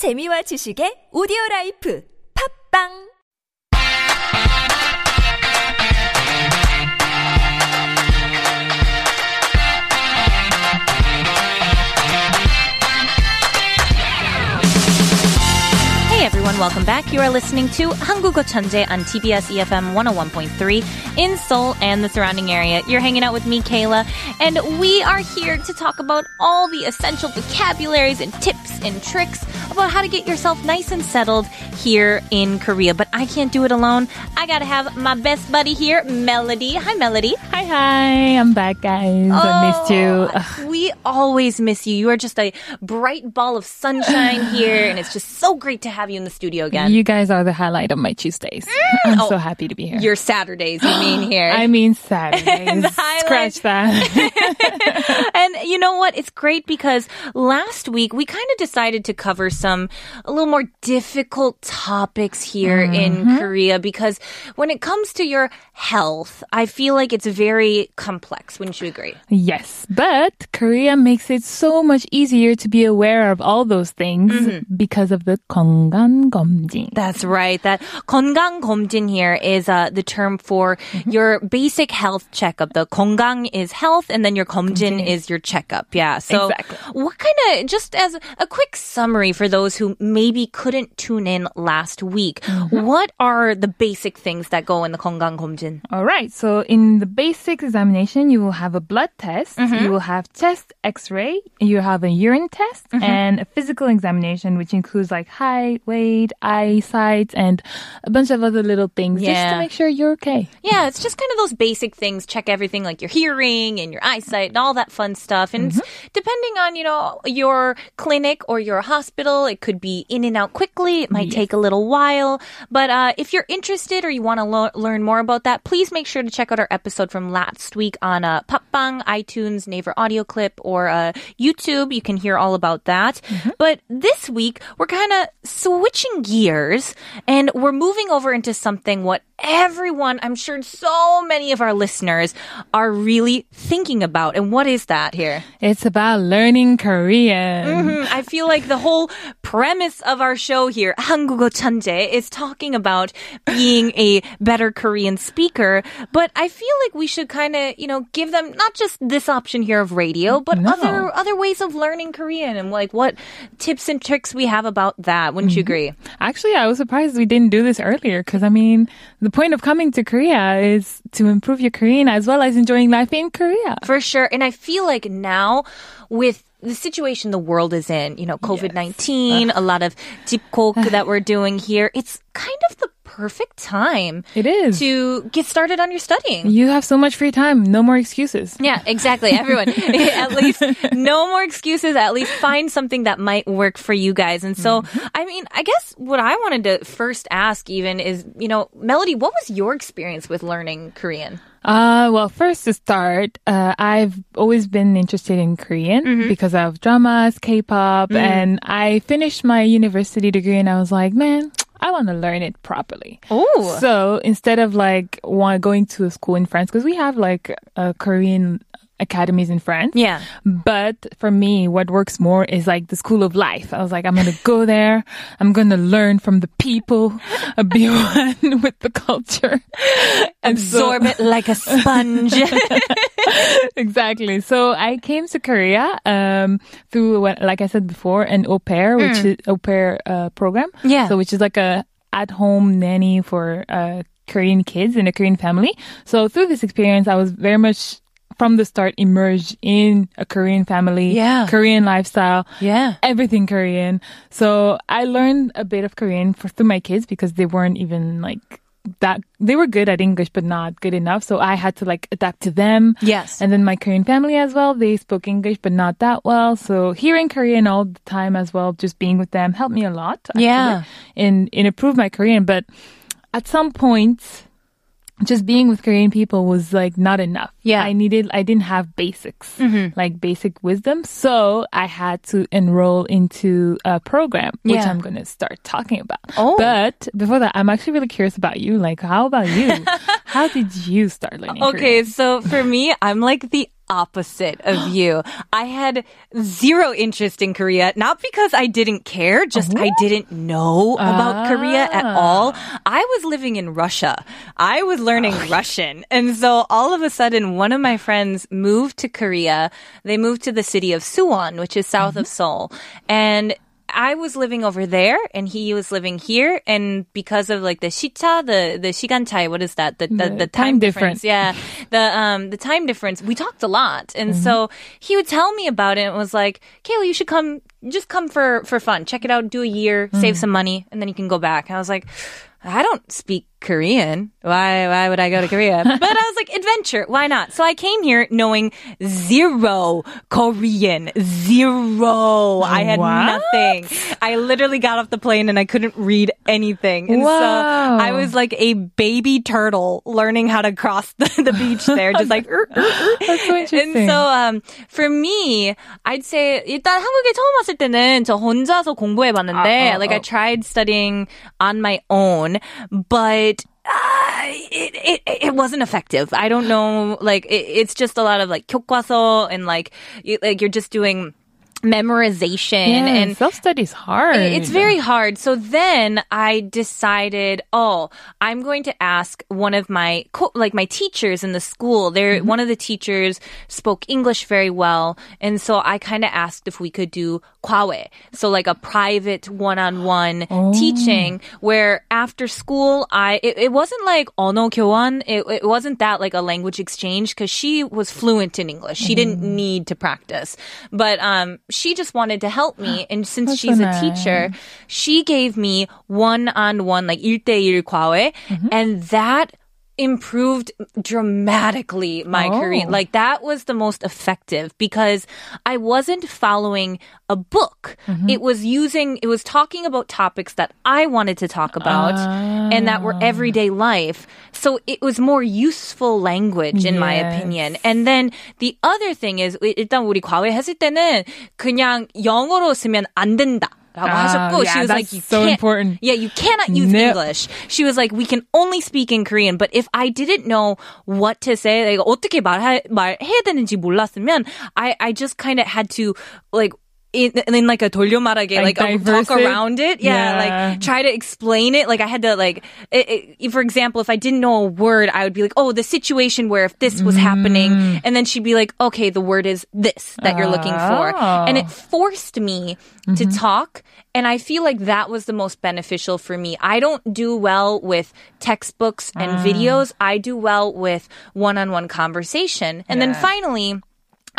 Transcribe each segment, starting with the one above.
재미와 지식의 오디오 라이프. 팝빵 everyone. Welcome back. You are listening to Hangugo Chanje on TBS EFM 101.3 in Seoul and the surrounding area. You're hanging out with me, Kayla, and we are here to talk about all the essential vocabularies and tips and tricks about how to get yourself nice and settled here in Korea. But I can't do it alone. I gotta have my best buddy here, Melody. Hi, Melody. Hi, hi. I'm back, guys. Oh, I missed you. We always miss you. You are just a bright ball of sunshine here, and it's just so great to have you in the studio again. You guys are the highlight of my Tuesdays. Mm. I'm so oh, happy to be here. Your Saturdays, you mean here. I mean Saturdays. Scratch that. and you know what? It's great because last week we kind of decided to cover some a little more difficult topics here in mm-hmm. Korea because when it comes to your health, I feel like it's very complex. Wouldn't you agree? yes, but Korea makes it so much easier to be aware of all those things mm-hmm. because of the 건강 검진. That's right. That 건강검진 here is uh, the term for your basic health checkup. The 건강 is health, and then your 검진 is your checkup. Yeah. So, Exactly. what kind of just as a quick summary for those who maybe couldn't tune in last week, what are the basic things that go in the 건강검진? All right. So in the basic examination, you will have a blood test, you will have chest X-ray, you have a urine test, and a physical examination, which includes like height, weight, eyesight, and a bunch of other little things just to make sure you're okay. Yeah, it's just kind of those basic things. Check everything like your hearing and your eyesight and all that fun stuff. And it's depending on, you know, your clinic or your hospital, it could be in and out quickly. It might take a little while. But uh, if you're interested or you want to lo- learn more about that, please make sure to check out our episode from last week on uh, Podbbang, iTunes, Naver Audio Clip, or uh, YouTube. You can hear all about that. But this week, we're kind of switching gears and we're moving over into something what everyone, I'm sure so many of our listeners are really thinking about. And what is that here? It's about learning Korean. Mhm. I feel like the whole premise of our show here, 한국어 천재, is talking about being a better Korean speaker. But I feel like we should kind of, you know, give them not just this option here of radio, but No. other other ways of learning Korean and like what tips and tricks we have about that. Wouldn't you agree? Actually, I was surprised we didn't do this earlier because I mean, the point of coming to Korea is to improve your Korean as well as enjoying life in Korea. For sure. And I feel like now with the situation the world is in, you know, COVID 19, a lot of 집콕 that we're doing here, it's kind of the perfect time It is. to get started on your studying. You have so much free time, no more excuses. Yeah, exactly. Everyone, at least no more excuses. At least find something that might work for you guys. And so, I mean, I guess what I wanted to first ask even is, you know, Melody, what was your experience with learning Korean? Uh, well, first to start, uh, I've always been interested in Korean because of dramas, K-pop, and I finished my university degree and I was like, man, I want to learn it properly. Oh. So instead of like going to a school in France, because we have like a Korean academies in France. Yeah. But for me, what works more is like the school of life. I was like, I'm going to go there. I'm going to learn from the people, uh, be one with the culture. And so- Absorb it like a sponge. exactly. So I came to Korea um, through, like I said before, an au pair, which is au pair uh, program. Yeah. So which is like a at-home nanny for uh, Korean kids in a Korean family. So through this experience, I was very much from the start immersed in a Korean family, Yeah. Korean lifestyle, yeah. everything Korean. So I learned a bit of Korean for, through my kids because they weren't even like that. They were good at English, but not good enough. So I had to like adapt to them. Yes. And then my Korean family as well, they spoke English, but not that well. So hearing Korean all the time as well, just being with them helped me a lot. actually, Yeah. In, in improve my Korean. But at some point, just being with Korean people was like not enough. Yeah. I needed, I didn't have basics, mm-hmm. like basic wisdom. So I had to enroll into a program, which Yeah. I'm going to start talking about. Oh. But before that, I'm actually really curious about you. Like, how about you? how did you start learning Okay, Korean? so for me, I'm like the opposite of you. I had zero interest in Korea, not because I didn't care, just I oh. didn't know about Korea at ah. all. I was living in Russia. I was learning oh. Russian. And so all of a sudden, one of my friends moved to Korea. They moved to the city of Suwon, which is south mm-hmm. of Seoul. And I was living over there and he was living here and because of like the 시차 the the 시간 차이 what is that the the, the time, time difference difference. yeah the um the time difference we talked a lot and so he would tell me about it and it was like Kayla you should come just come for for fun check it out do a year save some money and then you can go back and I was like I don't speak Korean. Why why would I go to Korea? But I was like, adventure, why not? So I came here knowing zero Korean. Zero. I had What? nothing. I literally got off the plane and I couldn't read anything. And so Wow. I was like a baby turtle learning how to cross the, the beach there, just like "Er, er, er." That's so interesting. And so um, for me, I'd say 일단 한국에 처음 왔을 때는 저 혼자서 공부해 봤는데 아, 어, like I 어. tried studying on my own, but uh, it, it it wasn't effective. I don't know, like it, it's just a lot of like 교과서 and like you, like you're just doing memorization yeah, and self study is hard. It's very hard. So then I decided, oh, I'm going to ask one of my co- like my teachers in the school. There, mm-hmm. one of the teachers spoke English very well, and so I kind of asked if we could do kwawe, so like a private one-on-one oh. teaching where after school I it, it wasn't like oh, ono kyoan. It, it wasn't that like a language exchange because she was fluent in English. She mm-hmm. didn't mm. need to practice, but um she just wanted to help me, and since That's so she's a nice. teacher, she gave me one-on-one like 1대1 과외 and that improved dramatically my Oh. Korean. Like that was the most effective because I wasn't following a book. It was using it was talking about topics that I wanted to talk about and that were everyday life. So it was more useful language in my Yes. opinion. And then the other thing is 일단 우리 과외 했을 때는 그냥 영어로 쓰면 안 된다. 라고 Ah, 하셨고, she yeah, was like, that's you so can't, important. yeah, you cannot use Nope. English. She was like, we can only speak in Korean. But if I didn't know what to say, like 어떻게 말해, 말해야 되는지 몰랐으면, I, I just kind of had to like, in, in like a 돌려 말하게, like, Like uh, diverse talk it? around it. Yeah, Yeah. like try to explain it. Like I had to like, it, it, for example, if I didn't know a word, I would be like, oh, the situation where if this was Mm. happening, and then she'd be like, okay, the word is this that you're looking for, Oh. and it forced me to talk. And I feel like that was the most beneficial for me. I don't do well with textbooks and videos. I do well with one-on-one conversation. And then Yeah. finally,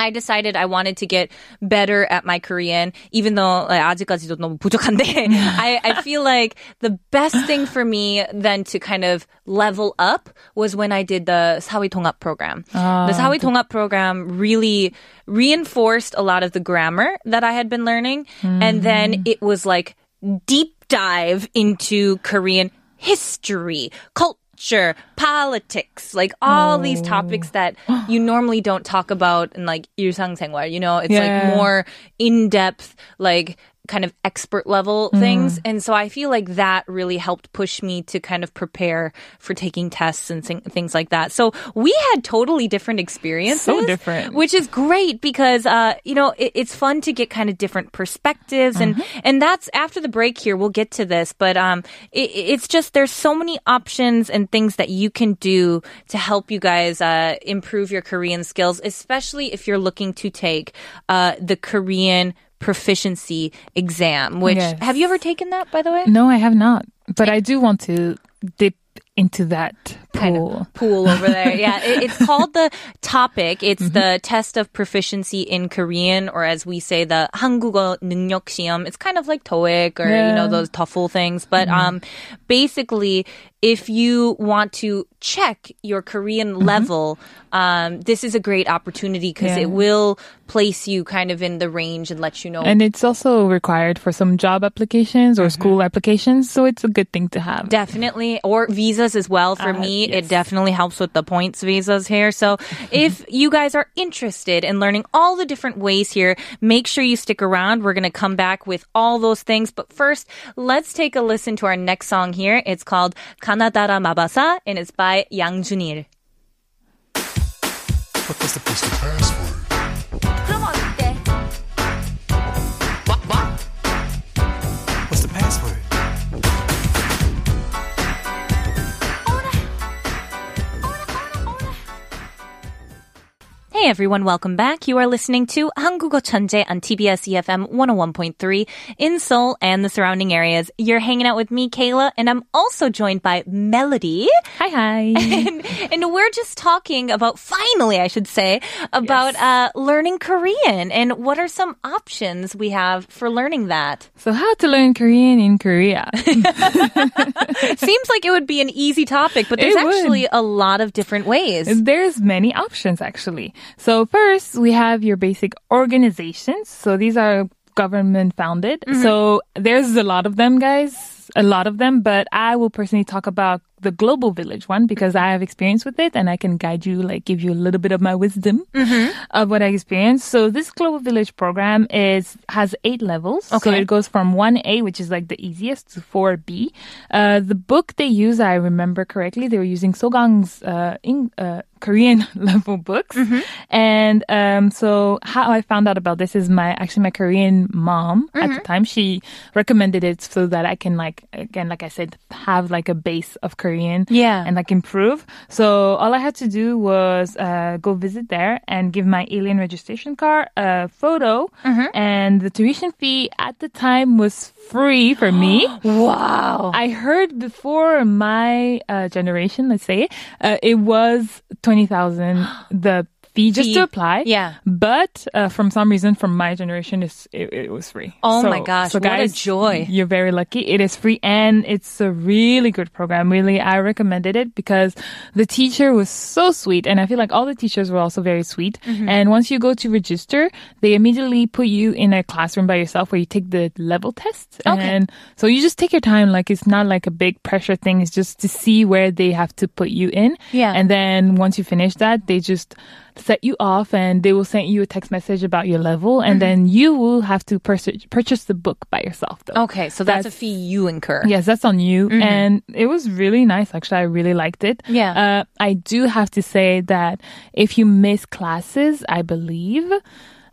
I decided I wanted to get better at my Korean, even though like, 아직까지도 너무 부족한데, I, I feel like the best thing for me then to kind of level up was when I did the 사회 통합 program. Uh, the 사회 통합 program really reinforced a lot of the grammar that I had been learning, mm-hmm. and then mm. it was like deep dive into Korean history, culture politics, like all these topics that you normally don't talk about in like 일상생활. You know, it's Yeah. like more in depth, like kind of expert level things. And so I feel like that really helped push me to kind of prepare for taking tests and things like that. So we had totally different experiences. So different. Which is great because, uh, you know, it, it's fun to get kind of different perspectives. And, and that's after the break here, we'll get to this, but, um, it, it's just, there's so many options and things that you can do to help you guys, uh, improve your Korean skills, especially if you're looking to take, uh, the Korean proficiency exam, which, Yes. have you ever taken that, by the way? No, I have not. But I do want to dip into that kind pool. of pool over there. yeah, it, it's called the TOPIK. It's mm-hmm. the test of proficiency in Korean, or as we say, the 한국어 능력 시험. It's kind of like TOEIC or yeah. you know those TOEFL things, but mm-hmm. um, basically, if you want to check your Korean mm-hmm. level, um, this is a great opportunity because yeah. it will place you kind of in the range and let you know. And it's also required for some job applications or mm-hmm. school applications, so it's a good thing to have. Definitely, or visas as well for uh, me it yes. definitely helps with the points visas here. So, if you guys are interested in learning all the different ways here, make sure you stick around. We're going to come back with all those things. But first, let's take a listen to our next song here. It's called Kanadara Mabasa, and it's by Yang Junil. What was the place to everyone, welcome back. You are listening to 한국어 천재 on TBS EFM 101.3 in Seoul and the surrounding areas. You're hanging out with me, Kayla, and I'm also joined by Melody. Hi, hi. And, and we're just talking about, finally, I should say, about uh, learning Korean and what are some options we have for learning that. so, how to learn Korean in Korea? Seems like it would be an easy topic, but there's It would. actually a lot of different ways. There's many options actually. So first we have your basic organizations. So these are government founded. Mm-hmm. So there's a lot of them, guys. A lot of them, but I will personally talk about the global village one because I have experience with it and I can guide you, like give you a little bit of my wisdom of what I experienced. So this global village program is has eight levels. So Okay. it goes from one A, which is like the easiest, to four B. Uh, the book they use, I remember correctly, they were using Sogang's uh, in, uh, Korean level books. And um, so how I found out about this is my actually my Korean mom at the time. She recommended it so that I can like again, like I said, have like a base of Korean. Yeah. And like improve. So all I had to do was uh, go visit there and give my alien registration card, a photo, and the tuition fee at the time was free for me. wow. I heard before my uh, generation, let's say, uh, it was 20,000 the fee just to apply. Yeah. But uh, from some reason, from my generation, it's, it, it was free. Oh my gosh, what a guys, joy. You're very lucky. It is free and it's a really good program. Really, I recommended it because the teacher was so sweet. And I feel like all the teachers were also very sweet. Mm-hmm. And once you go to register, they immediately put you in a classroom by yourself where you take the level test. Okay. And so you just take your time. Like it's not like a big pressure thing. It's just to see where they have to put you in. Yeah. And then once you finish that, they just set you off and they will send you a text message about your level. Mm-hmm. And then you will have to purchase, purchase the book by yourself though. Okay, so that's, a fee you incur. Yes, that's on you. And it was really nice. Actually, I really liked it. Yeah. Uh, I do have to say that if you miss classes, I believe,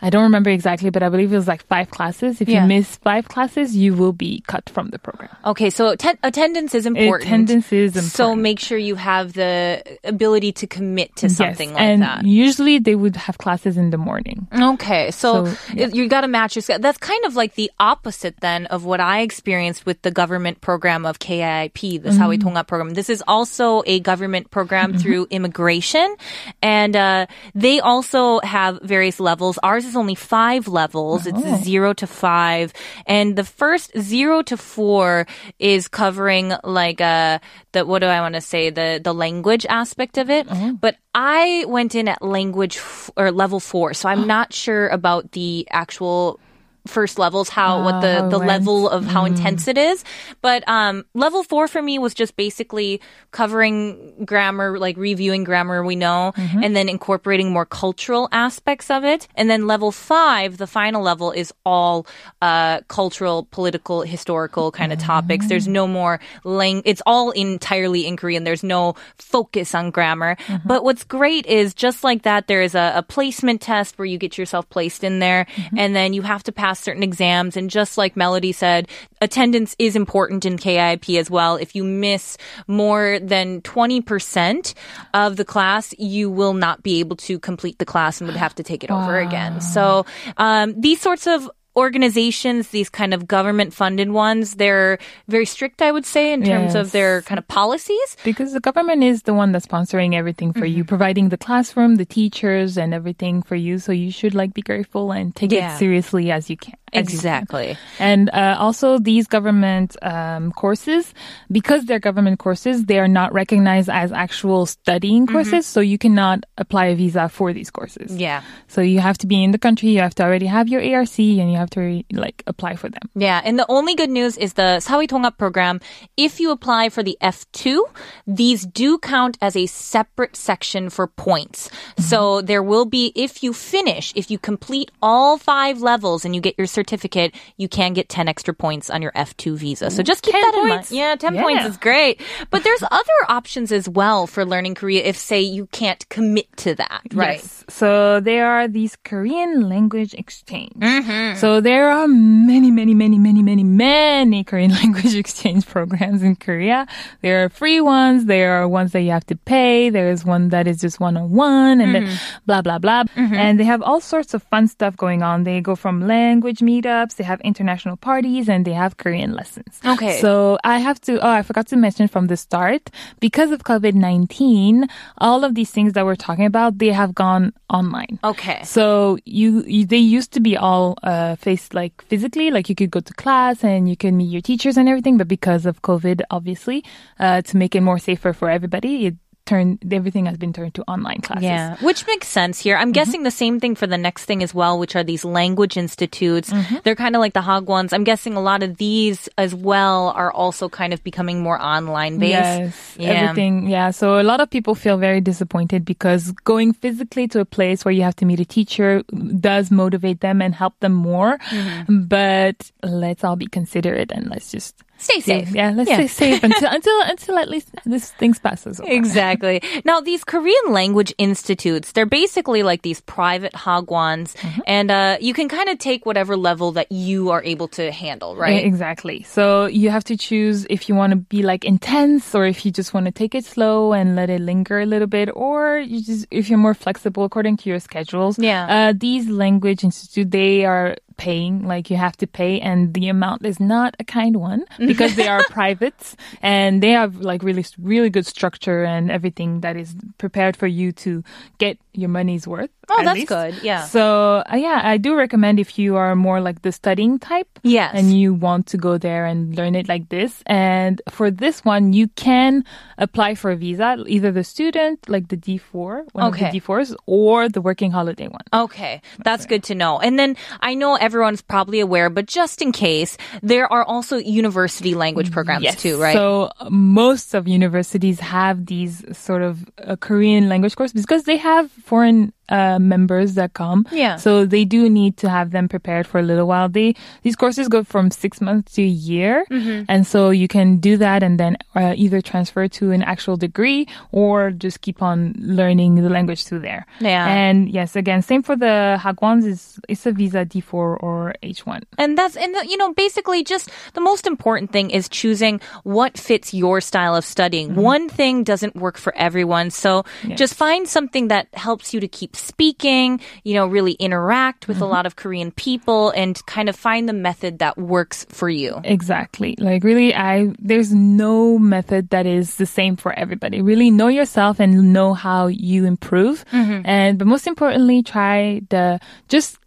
I don't remember exactly, but I believe it was like five classes. If Yeah. you miss five classes, you will be cut from the program. Okay, so atten- attendance is important. Attendance is important. So make sure you have the ability to commit to something yes. like and that. usually they would have classes in the morning. Okay, so, So, yeah. it- you got to match your schedule. That's kind of like the opposite then of what I experienced with the government program of KIIP, the Sawi Mm-hmm. Tonga program. This is also a government program through immigration, and uh, they also have various levels. Ours is only five levels. Oh. It's zero to five, and the first zero to four is covering like uh the what do I want to say the the language aspect of it. Oh. But I went in at language f- or level four, so I'm not sure about the actual first levels how what Ah, the how the went. level of how intense it is but um level 4 for me was just basically covering grammar like reviewing grammar we know Mm-hmm. and then incorporating more cultural aspects of it and then level 5 the final level is all uh cultural political historical kind of topics Mm. there's no more lang- it's all entirely in Korean there's no focus on grammar Mm-hmm. but what's great is just like that there is a, a placement test where you get yourself placed in there Mm-hmm. and then you have to pass certain exams. And just like melody said attendance is important in KIIP as well. If you miss more than 20% of the class you will not be able to complete the class and would have to take it over again. So um, these sorts of organizations, these kind of government funded ones, they're very strict, I would say, in terms of their kind of policies. Because the government is the one that's sponsoring everything for you, mm-hmm. providing the classroom, the teachers, and everything for you. So you should like be grateful and take Yeah. it seriously as you can. Exactly. And uh, also, these government um, courses, because they're government courses, they are not recognized as actual studying mm-hmm. courses. So you cannot apply a visa for these courses. Yeah. So you have to be in the country. You have to already have your ARC, and you have to re- like apply for them. Yeah. And the only good news is the Sawi Tonga program. If you apply for the F two, these do count as a separate section for points. Mm-hmm. So there will be if you finish, if you complete all five levels, and you get your certificate, you can get 10 extra points on your F2 visa. So just keep 10 that in mind. Yeah, 10 Yeah. points is great. But there's other options as well for learning Korea if, say, you can't commit to that, right? Yes. So there are these Korean language exchange. Mm-hmm. So there are many, many, many, many, many, many Korean language exchange programs in Korea. There are free ones. There are ones that you have to pay. There is one that is just one on one and then Mm-hmm. blah, blah, blah. And they have all sorts of fun stuff going on. They go from language meetups, they have international parties, and they have Korean lessons. Okay. So I have to, oh, I forgot to mention from the start, because of COVID-19, all of these things that we're talking about, they have gone online. Okay. So you, you they used to be all uh, faced like physically, like you could go to class and you could meet your teachers and everything. But because of COVID, obviously, uh, to make it more safer for everybody, it turned everything has been turned to online classes. Yeah, which makes sense here. I'm guessing the same thing for the next thing as well, which are these language institutes. They're kind of like the Hagwons. I'm guessing a lot of these as well are also kind of becoming more online based. Yes, Yeah. everything. Yeah, so a lot of people feel very disappointed because going physically to a place where you have to meet a teacher does motivate them and help them more. Mm-hmm. But let's all be considerate and let's just Stay safe. Yeah, let's Yeah. stay safe until until until at least this things passes. over. Exactly. Now, these Korean language institutes, they're basically like these private hagwons, and uh, you can kind of take whatever level that you are able to handle, right? Exactly. So you have to choose if you want to be like intense or if you just want to take it slow and let it linger a little bit or you just if you're more flexible according to your schedules. Yeah. Uh, these language institute they are paying like you have to pay and the amount is not a kind one because they are private and they have like really really good structure and everything that is prepared for you to get your money's worth. Oh, that's least. good. Yeah. So uh, yeah, I do recommend if you are more like the studying type. Yes. And you want to go there and learn it like this. And for this one, you can apply for a visa, either the student, like the D4, one Okay. of the D4s, or the working holiday one. Okay, that's good to know. And then I know everyone's probably aware, but just in case, there are also university language programs too, right? So most of universities have these sort of uh, Korean language courses because they have foreign uh, members that come. Yeah. So they do need to have them prepared for a little while. They these courses go from six months to a year, Mm-hmm. and so you can do that and then uh, either transfer to an actual degree or just keep on learning the language through there. Yeah. And yes, again, same for the hagwons. is it's a visa D4 or H1. And that's, and the, you know, basically just the most important thing is choosing what fits your style of studying. One thing doesn't work for everyone. So just find something that helps you to keep speaking, you know, really interact with a mm-hmm. lot of Korean people and kind of find the method that works for you. Exactly. Like really I there's no method that is the same for everybody. Really know yourself and know how you improve. Mm-hmm. And but most importantly try the just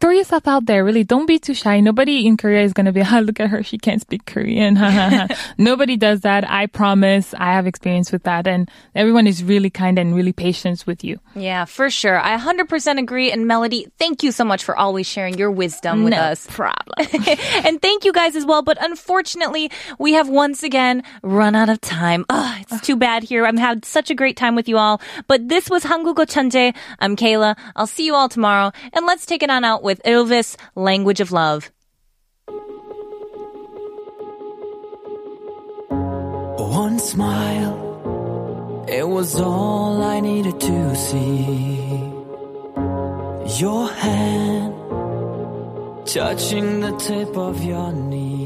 throw yourself out there. Really don't be too shy. Nobody in Korea is going to be, ah, look at her. She can't speak Korean. Nobody does that. I promise. I have experience with that. And everyone is really kind and really patient with you. Yeah, for sure. I 100% agree. And Melody, thank you so much for always sharing your wisdom with us. problem. and thank you guys as well. But unfortunately, we have once again run out of time. Ugh, it's too bad here. I've had such a great time with you all. But this was 한국어 천재. I'm Kayla. I'll see you all tomorrow. And let's take it on out with Elvis, Language of Love. One smile, it was all I needed to see. Your hand touching the tip of your knee.